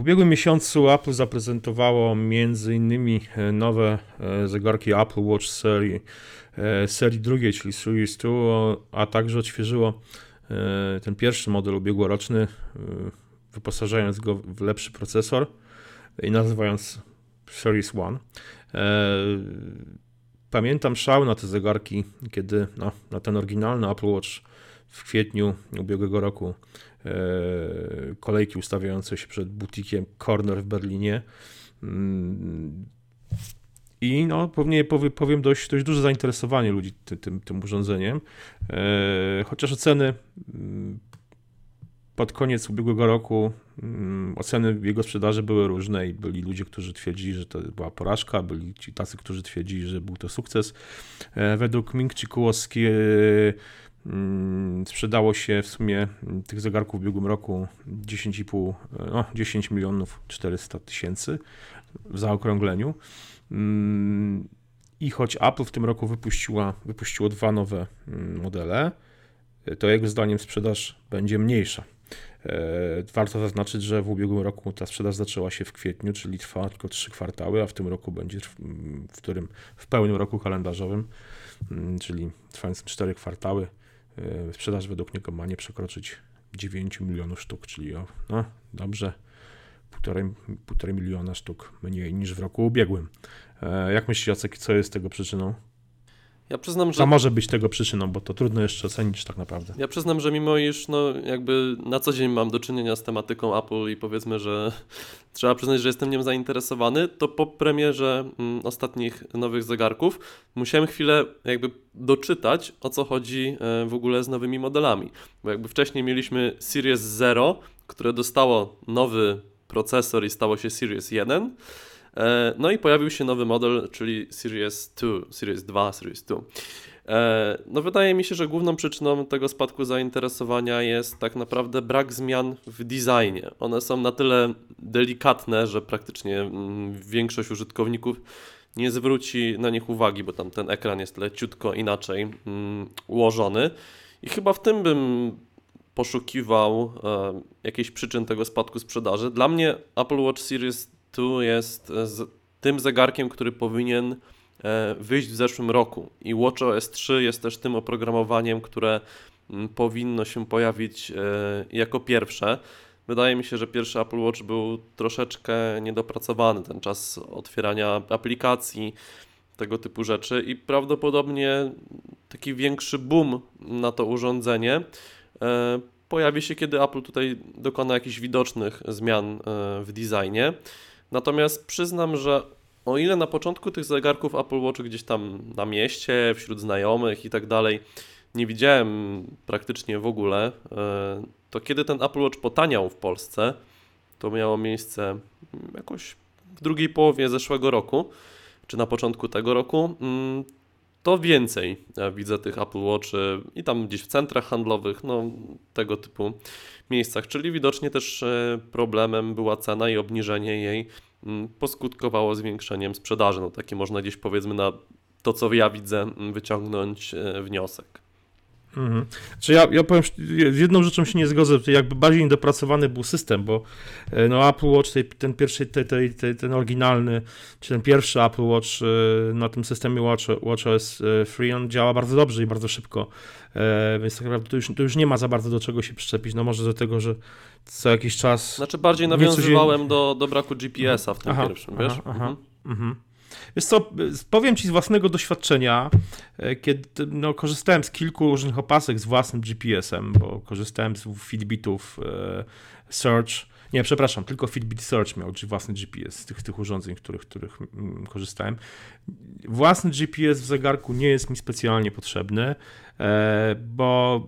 w ubiegłym miesiącu Apple zaprezentowało innymi e, nowe e, zegarki Apple Watch serii, serii drugiej, czyli Series 2, a także odświeżyło ten pierwszy model ubiegłoroczny, wyposażając go w lepszy procesor i nazywając Series 1. Pamiętam szał na te zegarki, kiedy no, na ten oryginalny Apple Watch w kwietniu ubiegłego roku e, kolejki ustawiające się przed butikiem Corner w Berlinie. Mm, I no, pewnie powiem dość, dość duże zainteresowanie ludzi tym, tym, urządzeniem. E, chociaż oceny mm, pod koniec ubiegłego roku mm, oceny jego sprzedaży były różne i byli ludzie, którzy twierdzili, że to była porażka, byli ci tacy, którzy twierdzili, że był to sukces. E, według Ming Chikuoski mm, sprzedało się w sumie tych zegarków w ubiegłym roku 10,5, no 10 milionów 400 tysięcy w zaokrągleniu. Mm, I choć Apple w tym roku wypuściła, wypuściło dwa nowe modele, to jego zdaniem sprzedaż będzie mniejsza. E, warto zaznaczyć, że w ubiegłym roku ta sprzedaż zaczęła się w kwietniu, czyli trwa tylko trzy kwartały, a w tym roku będzie, w którym w pełnym roku kalendarzowym, mm, czyli trwającym cztery kwartały, e, sprzedaż według niego ma nie przekroczyć 9 milionów sztuk, czyli o, no dobrze, półtorej, półtorej miliona sztuk mniej niż w roku ubiegłym. E, jak myślisz, Jacek, co jest tego przyczyną? Ja przyznam, że. To może być tego przyczyną, bo to trudno jeszcze ocenić tak naprawdę. Ja przyznam, że mimo iż no, jakby na co dzień mam do czynienia z tematyką Apple i powiedzmy, że trzeba przyznać, że jestem nią zainteresowany, to po premierze mm, ostatnich nowych zegarków musiałem chwilę jakby doczytać, o co chodzi e, w ogóle z nowymi modelami. Bo jakby wcześniej mieliśmy Series Zero, które dostało nowy procesor i stało się Series 1. E, no i pojawił się nowy model, czyli Series 2, Series 2, Series 2. E, no wydaje mi się, że główną przyczyną tego spadku zainteresowania jest tak naprawdę brak zmian w designie. One są na tyle delikatne, że praktycznie mm, większość użytkowników nie zwróci na nich uwagi, bo tam ten ekran jest leciutko inaczej mm, ułożony. I chyba w tym bym poszukiwał e, jakiejś przyczyn tego spadku sprzedaży. Dla mnie Apple Watch Series tu jest tym zegarkiem, który powinien e, wyjść w zeszłym roku. I WatchOS 3 jest też tym oprogramowaniem, które mm, powinno się pojawić e, jako pierwsze. Wydaje mi się, że pierwszy Apple Watch był troszeczkę niedopracowany, ten czas otwierania aplikacji, tego typu rzeczy i prawdopodobnie taki większy boom na to urządzenie e, pojawi się, kiedy Apple tutaj dokona jakichś widocznych zmian w designie. Natomiast przyznam, że o ile na początku tych zegarków Apple Watch gdzieś tam na mieście, wśród znajomych i tak dalej nie widziałem praktycznie w ogóle, e, to kiedy ten Apple Watch potaniał w Polsce, to miało miejsce jakoś w drugiej połowie zeszłego roku, czy na początku tego roku, mm, to więcej widzę tych Apple Watch i tam gdzieś w centrach handlowych, no tego typu miejscach, czyli widocznie też e, problemem była cena i obniżenie jej mm, poskutkowało zwiększeniem sprzedaży. No taki można gdzieś powiedzmy na to, co ja widzę, mm, wyciągnąć e, wniosek. Mhm. Czy ja, ja powiem, z jedną rzeczą się nie zgodzę, jakby bardziej niedopracowany był system, bo e, no Apple Watch, ten pierwszy, ten, ten, ten oryginalny, czy ten pierwszy Apple Watch e, na tym systemie Watch, WatchOS e, Free, on działa bardzo dobrze i bardzo szybko, więc tak naprawdę to już, to już nie ma za bardzo do czego się przyczepić, no może do tego, że co jakiś czas... Znaczy bardziej nawiązywałem do, do braku GPS-a w tym aha, pierwszym, wiesz? Aha, aha. Mhm. Mhm. Wiesz co, powiem Ci z własnego doświadczenia, e, kiedy no, korzystałem z kilku różnych opasek z własnym GPS-em, bo korzystałem z Fitbitów e, Search, nie, przepraszam, tylko Fitbit Search miał własny GPS z tych, tych urządzeń, których, których mm, korzystałem. Własny GPS w zegarku nie jest mi specjalnie potrzebny, e, bo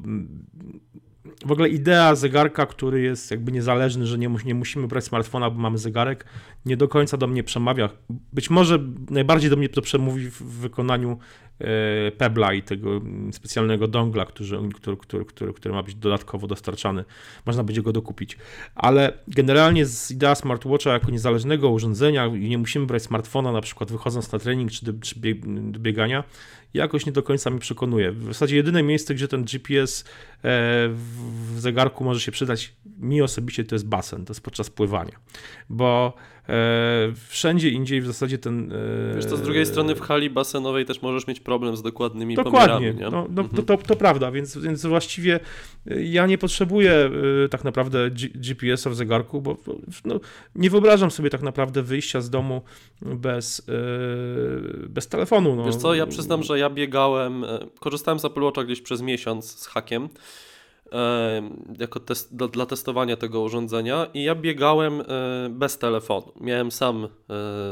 w ogóle idea zegarka, który jest jakby niezależny, że nie, nie musimy brać smartfona, bo mamy zegarek, nie do końca do mnie przemawia. Być może najbardziej do mnie to przemówi w wykonaniu Pebla i tego specjalnego dongla, który, który, który, który, który ma być dodatkowo dostarczany. Można będzie go dokupić. Ale generalnie z idea smartwatcha jako niezależnego urządzenia i nie musimy brać smartfona na przykład wychodząc na trening czy do, czy do biegania, jakoś nie do końca mi przekonuje. W zasadzie jedyne miejsce, gdzie ten GPS e, w zegarku może się przydać mi osobiście to jest basen, to jest podczas pływania, bo e, wszędzie indziej w zasadzie ten... E, Wiesz to z drugiej strony w hali basenowej też możesz mieć problem z dokładnymi Dokładnie, pomiarami. Nie? No, no, mhm. to, to, to, prawda, więc, więc właściwie ja nie potrzebuję tak naprawdę GPS-a w zegarku, bo no, nie wyobrażam sobie tak naprawdę wyjścia z domu bez, bez telefonu. No. Wiesz co, ja przyznam, że ja biegałem, e, korzystałem z Apple Watcha gdzieś przez miesiąc z hakiem e, jako test, do, dla testowania tego urządzenia i ja biegałem e, bez telefonu. Miałem sam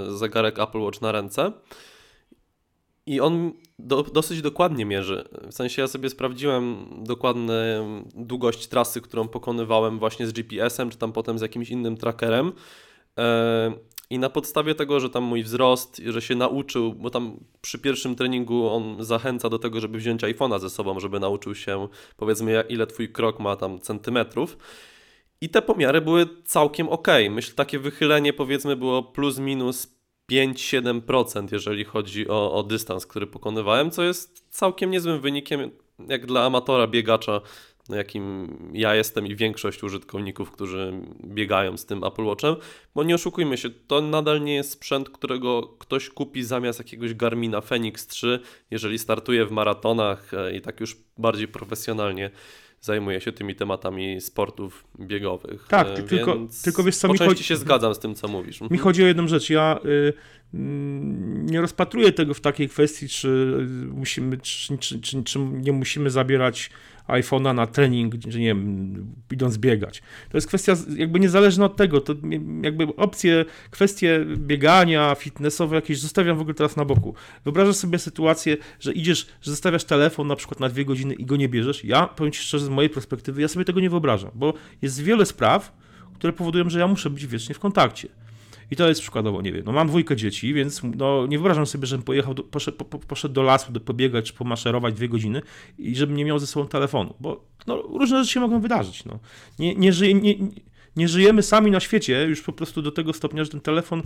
zegarek Apple Watch na ręce i on do, dosyć dokładnie mierzy. W sensie ja sobie sprawdziłem dokładną długość trasy, którą pokonywałem właśnie z GPS-em, czy tam potem z jakimś innym trackerem. I na podstawie tego, że tam mój wzrost, że się nauczył, bo tam przy pierwszym treningu on zachęca do tego, żeby wziąć iPhone'a ze sobą, żeby nauczył się, powiedzmy, ile twój krok ma tam centymetrów. I te pomiary były całkiem ok. Myślę, takie wychylenie powiedzmy było plus minus 5-7%, jeżeli chodzi o, o dystans, który pokonywałem, co jest całkiem niezłym wynikiem, jak dla amatora biegacza jakim ja jestem i większość użytkowników, którzy biegają z tym Apple Watchem, bo nie oszukujmy się, to nadal nie jest sprzęt, którego ktoś kupi zamiast jakiegoś Garmina Fenix 3, jeżeli startuje w maratonach e, i tak już bardziej profesjonalnie zajmuje się tymi tematami sportów biegowych. Tak, e, tylko, tylko wiesz co, mi chodzi... się zgadzam z tym, co mówisz. Mi mhm. chodzi o jedną rzecz. Ja y, nie rozpatruję tego w takiej kwestii, czy musimy, czy, czy, czy, czy nie musimy zabierać iPhone'a na trening, czy nie wiem, idąc biegać. To jest kwestia jakby niezależna od tego, to jakby opcje, kwestie biegania, fitnessowe jakieś zostawiam w ogóle teraz na boku. Wyobrażasz sobie sytuację, że idziesz, że zostawiasz telefon na przykład na dwie godziny i go nie bierzesz. Ja, powiem Ci szczerze, z mojej perspektywy, ja sobie tego nie wyobrażam, bo jest wiele spraw, które powodują, że ja muszę być wiecznie w kontakcie. I to jest przykładowo, nie wiem, no mam dwójkę dzieci, więc no, nie wyobrażam sobie, żebym pojechał, do, poszedł, po, poszedł do lasu, do pobiegać pomaszerować dwie godziny i żebym nie miał ze sobą telefonu, bo no, różne rzeczy się mogą wydarzyć. No. Nie, nie, żyje, nie, nie żyjemy sami na świecie, już po prostu do tego stopnia, że ten telefon.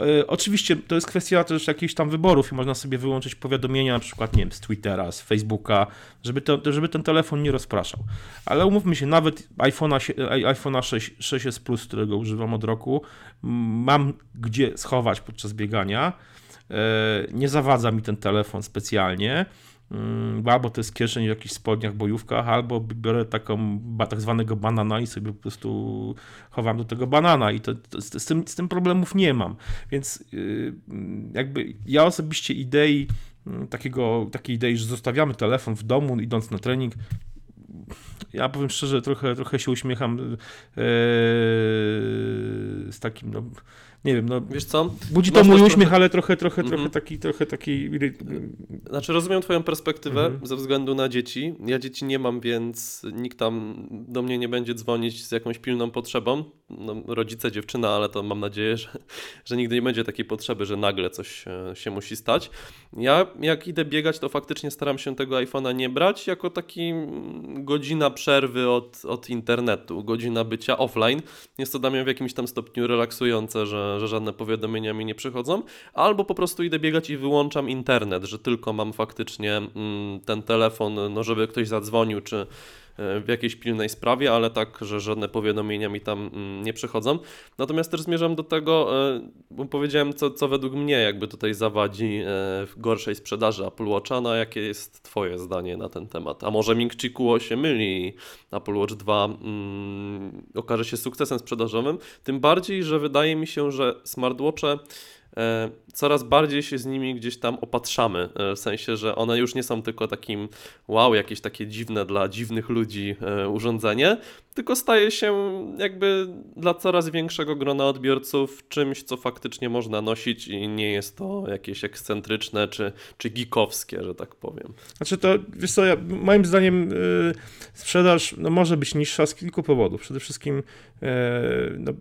E, oczywiście to jest kwestia też jakichś tam wyborów i można sobie wyłączyć powiadomienia, na przykład, nie wiem, z Twittera, z Facebooka, żeby, to, żeby ten telefon nie rozpraszał. Ale umówmy się, nawet iPhone'a, iPhone'a 6, 6s Plus, którego używam od roku, mam gdzie schować podczas biegania. E, nie zawadza mi ten telefon specjalnie. Mm, albo to jest kieszeń w jakichś spodniach, bojówkach, albo biorę taką tak zwanego banana i sobie po prostu chowam do tego banana i to, to z, tym, z tym problemów nie mam. Więc yy, jakby ja osobiście idei mm, takiego, takiej idei, że zostawiamy telefon w domu idąc na trening, ja powiem szczerze, trochę, trochę się uśmiecham yy, z takim, no, nie wiem, no. Wiesz co? Budzi to mój uśmiech, trochę... ale trochę, trochę, mm -hmm. trochę taki, trochę taki. Znaczy, rozumiem Twoją perspektywę mm -hmm. ze względu na dzieci. Ja dzieci nie mam, więc nikt tam do mnie nie będzie dzwonić z jakąś pilną potrzebą. No, rodzice, dziewczyna, ale to mam nadzieję, że, że nigdy nie będzie takiej potrzeby, że nagle coś się musi stać. Ja, jak idę biegać, to faktycznie staram się tego iPhone'a nie brać jako taki godzina przerwy od, od internetu, godzina bycia offline. Jest to dla mnie w jakimś tam stopniu relaksujące, że że, żadne powiadomienia mi nie przychodzą, albo po prostu idę biegać i wyłączam internet, że tylko mam faktycznie mm, ten telefon, no żeby ktoś zadzwonił, czy e, w jakiejś pilnej sprawie, ale tak, że żadne powiadomienia mi tam mm, nie przychodzą. Natomiast też zmierzam do tego, e, bo powiedziałem, co, co według mnie jakby tutaj zawadzi e, w gorszej sprzedaży Apple Watcha, no jakie jest Twoje zdanie na ten temat? A może Ming się myli i Apple Watch 2 mm, okaże się sukcesem sprzedażowym? Tym bardziej, że wydaje mi się, że smartwatche E, coraz bardziej się z nimi gdzieś tam opatrzamy, e, w sensie, że one już nie są tylko takim wow, jakieś takie dziwne dla dziwnych ludzi e, urządzenie, tylko staje się jakby dla coraz większego grona odbiorców czymś, co faktycznie można nosić i nie jest to jakieś ekscentryczne czy, czy geekowskie, że tak powiem. Znaczy to, wiesz co, ja, moim zdaniem yy, sprzedaż no, może być niższa z kilku powodów. Przede wszystkim yy, no,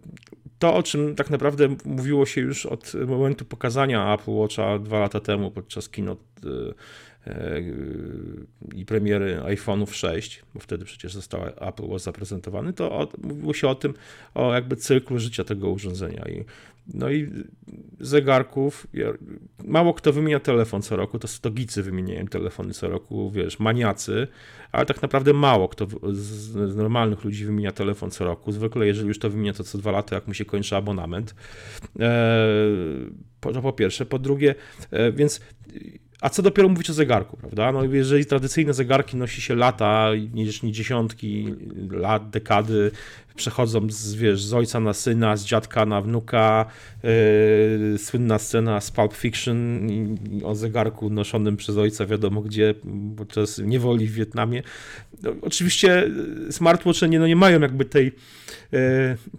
to, o czym tak naprawdę mówiło się już od momentu pokazania Apple Watcha dwa lata temu podczas keynote e, i premiery iPhone'ów 6, bo wtedy przecież został Apple Watch zaprezentowany, to mówiło się o tym, o jakby cyklu życia tego urządzenia. I, no i zegarków, mało kto wymienia telefon co roku, to stogicy wymieniają telefony co roku, wiesz, maniacy, ale tak naprawdę mało kto z normalnych ludzi wymienia telefon co roku. Zwykle, jeżeli już to wymienia, to co dwa lata, jak mu się kończy abonament. E, to po pierwsze. Po drugie, e, więc a co dopiero mówić o zegarku, prawda? No, jeżeli tradycyjne zegarki nosi się lata, nie dziesiątki lat, dekady, przechodzą z, wiesz, z ojca na syna, z dziadka na wnuka, yy, słynna scena z Pulp Fiction o zegarku noszonym przez ojca wiadomo gdzie podczas niewoli w Wietnamie. No, oczywiście smartwatche nie, no nie mają jakby tej, yy,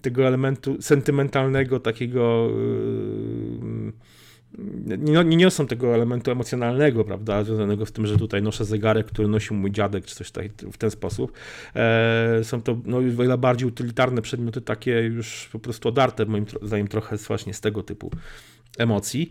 tego elementu sentymentalnego, takiego yy, nie, nie niosą tego elementu emocjonalnego, prawda, związanego z tym, że tutaj noszę zegarek, który nosił mój dziadek, czy coś tak, w ten sposób. E, są to no, o wiele bardziej utylitarne przedmioty, takie już po prostu odarte, moim zdaniem, trochę właśnie z tego typu emocji,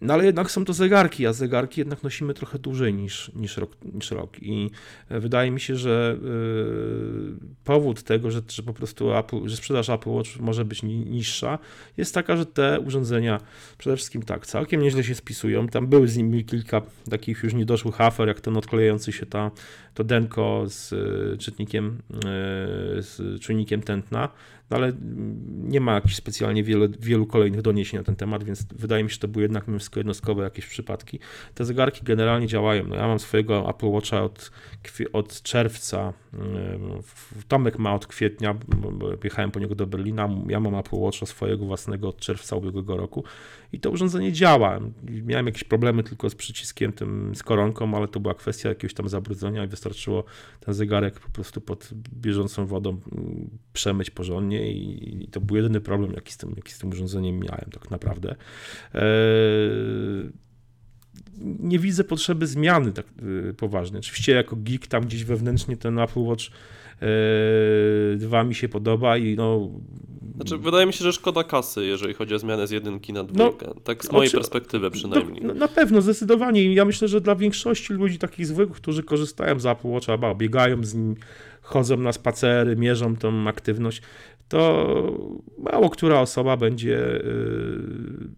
no ale jednak są to zegarki, a zegarki jednak nosimy trochę dłużej niż, niż, rok, niż rok. I e, wydaje mi się, że yy, powód tego, że, że po prostu Apple, że sprzedaż Apple Watch może być niższa, jest taka, że te urządzenia przede wszystkim tak, całkiem nieźle się spisują. Tam były z nimi kilka takich już niedoszłych afer, jak ten odklejający się ta, to denko z y, czytnikiem, y, z czujnikiem tętna no ale nie ma jakichś specjalnie wielu, wielu kolejnych doniesień na ten temat, więc wydaje mi się, że to były jednak mimo wszystko jednostkowe jakieś przypadki. Te zegarki generalnie działają. No, ja mam swojego Apple Watcha od, od czerwca, Tomek ma od kwietnia, jechałem po niego do Berlina, ja mam Apple Watcha swojego własnego od czerwca ubiegłego roku i to urządzenie działa. Miałem jakieś problemy tylko z przyciskiem, tym, z koronką, ale to była kwestia jakiegoś tam zabrudzenia i wystarczyło ten zegarek po prostu pod bieżącą wodą przemyć porządnie i, to był jedyny problem, jaki z tym, jaki z tym urządzeniem miałem tak naprawdę. Eee, nie widzę potrzeby zmiany tak y, poważnej. Oczywiście jako geek tam gdzieś wewnętrznie ten Apple Watch 2 e, mi się podoba i no... Znaczy, wydaje mi się, że szkoda kasy, jeżeli chodzi o zmianę z jedynki na dwójkę. No, tak z mojej perspektywy przynajmniej. No, na pewno, zdecydowanie. Ja myślę, że dla większości ludzi takich zwykłych, którzy korzystają z Apple Watcha, biegają z nim, chodzą na spacery, mierzą tą aktywność, to mało która osoba będzie y,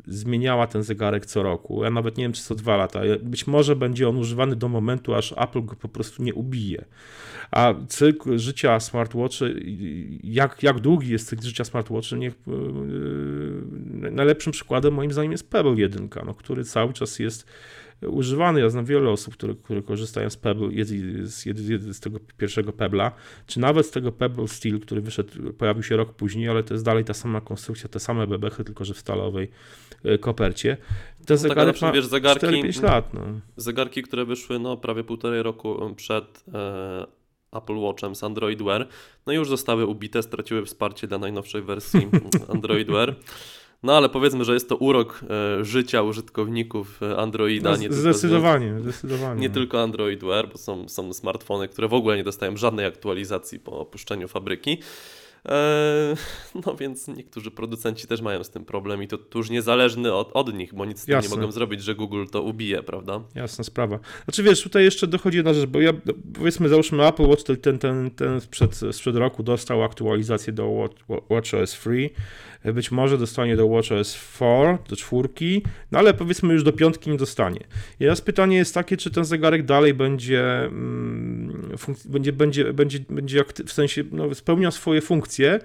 zmieniała ten zegarek co roku. Ja nawet nie wiem, czy co dwa lata. Być może będzie on używany do momentu, aż Apple go po prostu nie ubije. A cykl życia smartwatchy, jak, jak długi jest cykl życia smartwatchy, niech, yy, najlepszym przykładem moim zdaniem jest Pebble 1, no, który cały czas jest używany. Ja znam wiele osób, które, które korzystają z Pebble, z, z, z tego pierwszego Pebble'a, czy nawet z tego Pebble Steel, który wyszedł, pojawił się rok później, ale to jest dalej ta sama konstrukcja, te same bebechy, tylko że w stalowej e, kopercie. Te no zegarek tak, ma wiesz, zegarki, 4-5 lat. No. Zegarki, które wyszły no, prawie półtorej roku przed e, Apple Watchem z Android Wear, no już zostały ubite, straciły wsparcie dla najnowszej wersji Android Wear. No ale powiedzmy, że jest to urok e, życia użytkowników e, Androida. No, nie zdecydowanie, tylko, zdecydowanie. Nie tylko Android Wear, bo są, są smartfony, które w ogóle nie dostają żadnej aktualizacji po opuszczeniu fabryki. Eee, no więc niektórzy producenci też mają z tym problem i to, to już niezależny od, od nich, bo nic z tym nie mogą zrobić, że Google to ubije, prawda? Jasna sprawa. Znaczy wiesz, tutaj jeszcze dochodzi jedna rzecz, bo ja powiedzmy załóżmy Apple Watch ten, ten, ten sprzed, sprzed roku dostał aktualizację do Watch, WatchOS Free, być może dostanie do WatchOS 4, do czwórki, no ale powiedzmy już do piątki nie dostanie. I teraz pytanie jest takie, czy ten zegarek dalej będzie, mm, będzie, będzie, będzie, będzie w sensie no, swoje funkcje,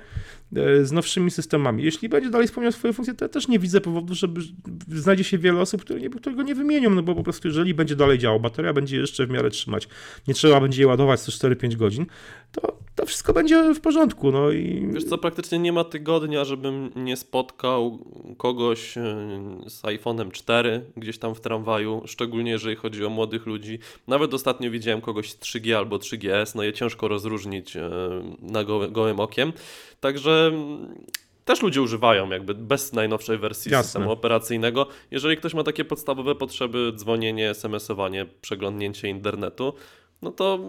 z nowszymi systemami. Jeśli będzie dalej spełniał swoje funkcje, to ja też nie widzę powodu, żeby znajdzie się wiele osób, które, nie, które go nie wymienią, no bo po prostu jeżeli będzie dalej działał, bateria będzie jeszcze w miarę trzymać, nie trzeba będzie jej ładować co 4-5 godzin, to, to wszystko będzie w porządku. No i... Wiesz co, praktycznie nie ma tygodnia, żebym nie spotkał kogoś e, z iPhone'em 4 gdzieś tam w tramwaju, szczególnie jeżeli chodzi o młodych ludzi. Nawet ostatnio widziałem kogoś z 3G albo 3GS, no je ciężko rozróżnić e, na gołym okiem. Także też ludzie używają jakby bez najnowszej wersji Jasne. systemu operacyjnego. Jeżeli ktoś ma takie podstawowe potrzeby, dzwonienie, SMS-owanie, przeglądnięcie internetu, no to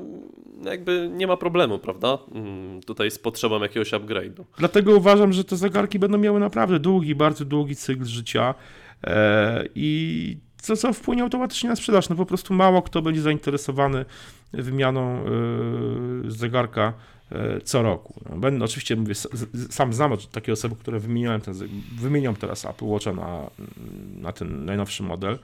jakby nie ma problemu, prawda? Mm, tutaj z potrzebą jakiegoś upgrade'u. Dlatego uważam, że te zegarki będą miały naprawdę długi, bardzo długi cykl życia e, i co, co wpłynie automatycznie na sprzedaż. No po prostu mało kto będzie zainteresowany wymianą yy, zegarka co roku. No, będę, oczywiście mówię, sam znam takie osoby, które wymieniają ten, wymienią teraz Apple Watcha na, na ten najnowszy model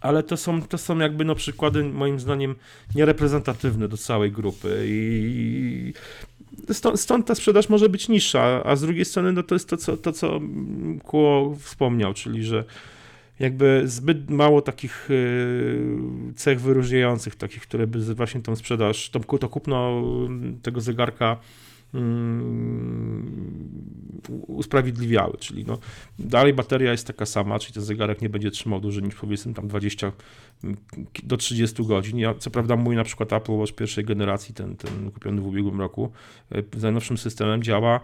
ale to są, to są jakby no przykłady moim zdaniem niereprezentatywne do całej grupy i stąd, stąd, ta sprzedaż może być niższa, a z drugiej strony no to jest to, co, to, co Kło wspomniał, czyli że jakby zbyt mało takich y, cech wyróżniających, takich, które by właśnie tą sprzedaż, to, to kupno tego zegarka Mm, usprawiedliwiały, czyli no, dalej bateria jest taka sama, czyli ten zegarek nie będzie trzymał dłużej niż powiedzmy tam 20 mm, do 30 godzin. Ja, co prawda mój na przykład Apple Watch pierwszej generacji, ten, ten kupiony w ubiegłym roku, e, z najnowszym systemem działa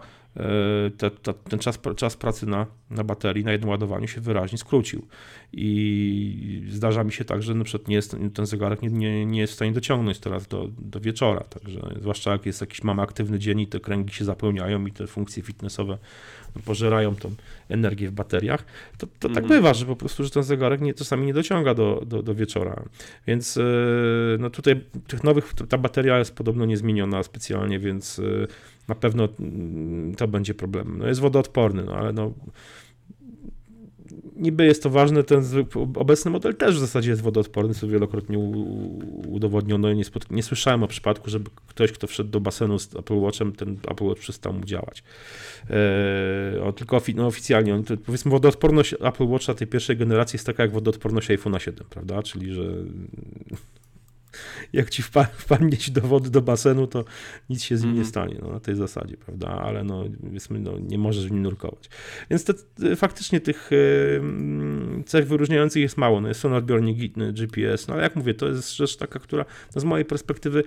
te, te, ten czas, czas pracy na, na baterii, na jednym ładowaniu się wyraźnie skrócił. I zdarza mi się tak, że na przykład nie jest, ten zegarek nie, nie, nie jest w stanie dociągnąć teraz do, do wieczora. Także zwłaszcza jak jest jakiś mamy aktywny dzień i te kręgi się zapełniają i te funkcje fitnessowe pożerają tą energię w bateriach, to, to tak mhm. bywa, że po prostu, że ten zegarek nie, czasami nie dociąga do, do, do wieczora. Więc e, no tutaj tych nowych, ta bateria jest podobno niezmieniona specjalnie, więc e, na pewno mm, to będzie problem. No jest wodoodporny, no ale no niby jest to ważne, ten obecny model też w zasadzie jest wodoodporny, co wielokrotnie udowodniono. Nie, nie słyszałem o przypadku, żeby ktoś, kto wszedł do basenu z Apple Watchem, ten Apple Watch przestał mu działać. O, tylko ofi no, oficjalnie, on, powiedzmy, wodoodporność Apple Watcha tej pierwszej generacji jest taka jak wodoodporność iPhone'a 7, prawda? Czyli, że jak ci wpadnie ci do wody, do basenu, to nic się z nim mm. nie mhm. stanie, no, na tej zasadzie, prawda, ale no, powiedzmy, no, nie możesz w nim nurkować. Więc te, faktycznie tych cech wyróżniających jest mało, no, jest sonodbiornik GPS, no ale jak mówię, to jest rzecz taka, która no, z mojej perspektywy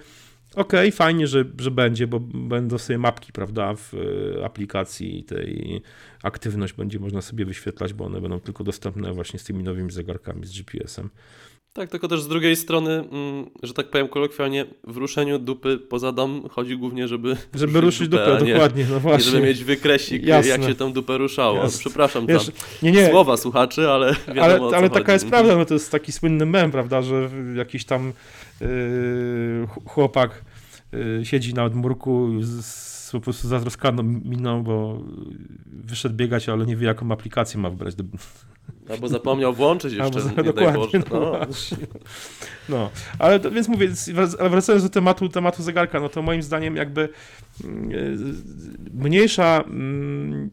Okej, okay, fajnie, że, że będzie, bo będą sobie mapki, prawda, w e, aplikacji tej aktywność będzie można sobie wyświetlać, bo one będą tylko dostępne właśnie z tymi nowymi zegarkami z GPS-em. Tak, tylko też z drugiej strony, mm, że tak powiem kolokwialnie, w ruszeniu dupy poza dom chodzi głównie, żeby... Żeby ruszyć dupę, dupę nie, dokładnie, no właśnie. żeby mieć wykresik, Jasne. jak się tą dupę ruszało. Jasne. Przepraszam Wiesz, tam nie, nie. słowa słuchaczy, ale wiadomo Ale, ale taka jest prawda, no to jest taki słynny mem, prawda, że jakiś tam yy, chłopak yy, siedzi na odmurku z po prostu zatroskaną miną, bo wyszedł biegać, ale nie wie jaką aplikację ma wybrać do, Albo zapomniał włączyć jeszcze, Albo, nie dokładnie, no. No. no. ale to, więc mówię, wracając do tematu, tematu zegarka, no to moim zdaniem jakby mm, e, mniejsza mm,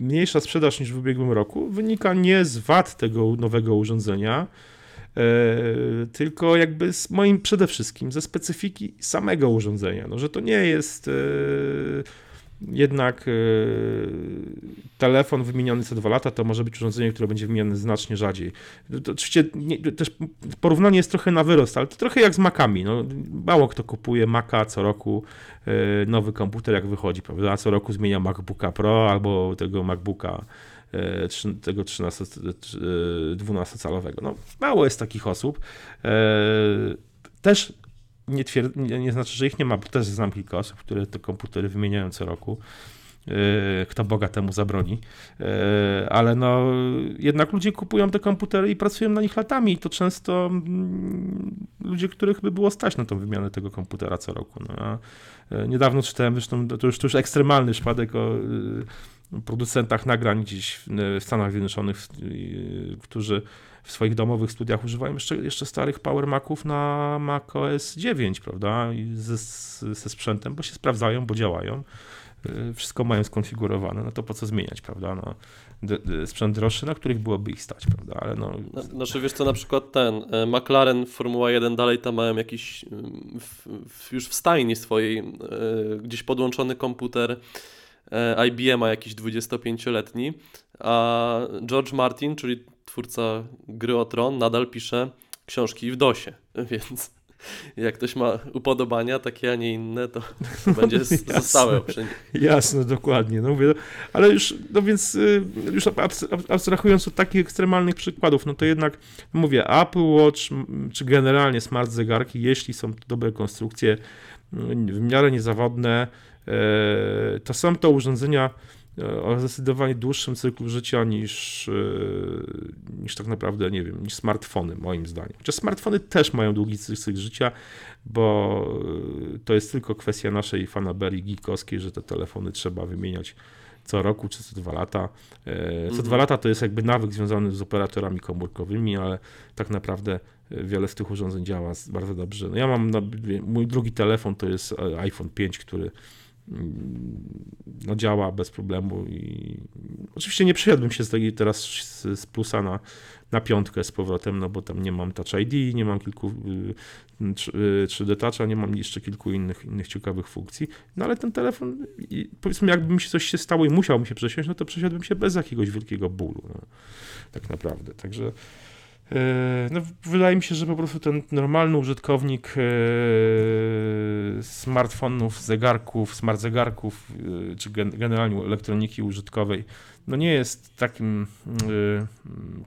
mniejsza sprzedaż niż w ubiegłym roku wynika nie z wad tego nowego urządzenia, tylko jakby z moim przede wszystkim ze specyfiki samego urządzenia, no, że to nie jest e, jednak e, telefon wymieniony co dwa lata to może być urządzenie, które będzie wymieniane znacznie rzadziej. To oczywiście nie, też porównanie jest trochę na wyrost, ale to trochę jak z Macami. No, mało kto kupuje Maca co roku, e, nowy komputer jak wychodzi, prawda? Co roku zmienia MacBooka Pro albo tego MacBooka e, tego 13, 12-calowego. No, mało jest takich osób. Też nie, twierd- nie, nie, znaczy, że ich nie ma, bo też znam kilka osób, które te komputery wymieniają co roku. Kto Boga temu zabroni. Ale no, jednak ludzie kupują te komputery i pracują na nich latami i to często mm, ludzie, których by było stać na tą wymianę tego komputera co roku. No, niedawno czytałem, zresztą to już, to już ekstremalny przypadek o producentach nagrań gdzieś w Stanach Zjednoczonych, którzy w swoich domowych studiach używają jeszcze, jeszcze starych Power Maców na Mac OS 9, prawda? I ze, ze sprzętem, bo się sprawdzają, bo działają. Y, wszystko mają skonfigurowane, no to po co zmieniać, prawda? No, sprzęt droższy, na których byłoby ich stać, prawda? Ale no... Znaczy wiesz co, na przykład ten e, McLaren Formuła 1 dalej tam mają jakiś w, w, już w stajni swojej e, gdzieś podłączony komputer e, IBM ma jakiś 25-letni, a George Martin, czyli twórca gry o Tron, nadal pisze książki w DOSie, więc jak ktoś ma upodobania takie, a nie inne, to, to będzie zostałe przy. Jasne, dokładnie. No mówię, ale już, no więc y, już abstrahując od takich ekstremalnych przykładów, no to jednak mówię, Apple Watch, czy generalnie smart zegarki, jeśli są to dobre konstrukcje, w miarę niezawodne, to są to urządzenia e, o zdecydowanie dłuższym cyklu życia niż, e, niż tak naprawdę, nie wiem, niż smartfony, moim zdaniem. Chociaż smartfony też mają długi cykl życia, bo e, to jest tylko kwestia naszej fanaberii geekowskiej, że te telefony trzeba wymieniać co roku czy co dwa lata. Co Mhm. dwa lata to jest jakby nawyk związany z operatorami komórkowymi, ale tak naprawdę wiele z tych urządzeń działa bardzo dobrze. No ja mam, mój drugi telefon to jest iPhone 5, który no, działa bez problemu i oczywiście nie przesiadłbym się z tej teraz z, z plusa na, na piątkę z powrotem, no bo tam nie mam Touch ID, nie mam kilku y, 3D Toucha, nie mam jeszcze kilku innych, innych ciekawych funkcji, no ale ten telefon, powiedzmy jakby mi się coś się stało i musiał mi się przesiąść, no to przesiadłbym się bez jakiegoś wielkiego bólu, no, tak naprawdę, także no, wydaje mi się, że po prostu ten normalny użytkownik smartfonów, zegarków, smart zegarków, czy generalnie elektroniki użytkowej, no nie jest takim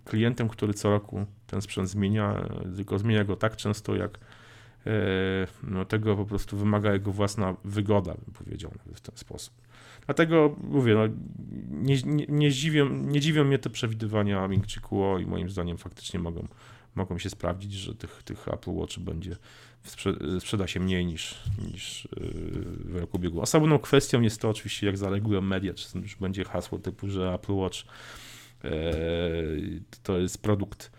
klientem, który co roku ten sprzęt zmienia, tylko zmienia go tak często, jak no, tego po prostu wymaga jego własna wygoda, bym powiedział w ten sposób. Dlatego mówię, no, nie, nie, nie, dziwią, nie dziwią mnie te przewidywania Ming Chi Kuo i moim zdaniem faktycznie mogą, mogą się sprawdzić, że tych, tych Apple Watch będzie sprzeda się mniej niż, niż w roku biegu. Osobną kwestią jest to oczywiście, jak zareagują media, czy będzie hasło typu, że Apple Watch e, to jest produkt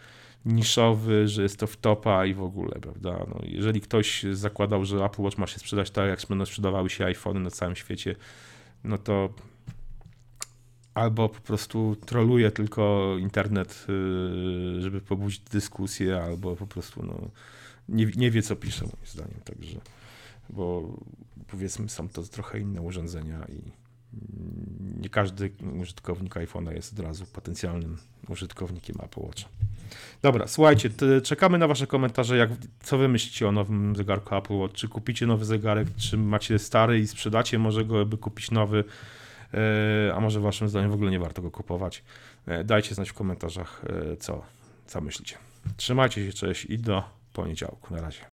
niszowy, że jest to w topa i w ogóle, prawda? No, jeżeli ktoś zakładał, że Apple Watch ma się sprzedać tak, jak będą sprzedawały się iPhony na całym świecie, no to albo po prostu troluje tylko internet, żeby pobudzić dyskusję, albo po prostu no, nie, nie wie, co pisze, moim zdaniem. Także, bo powiedzmy, są to trochę inne urządzenia i nie każdy użytkownik iPhone'a jest od razu potencjalnym użytkownikiem Apple Watcha. Dobra, słuchajcie, czekamy na wasze komentarze, jak, co wy myślicie o nowym zegarku Apple Watch, czy kupicie nowy zegarek, czy macie stary i sprzedacie może go, by kupić nowy, a może waszym zdaniem w ogóle nie warto go kupować. Dajcie znać w komentarzach, co, co myślicie. Trzymajcie się, cześć i do poniedziałku. Na razie.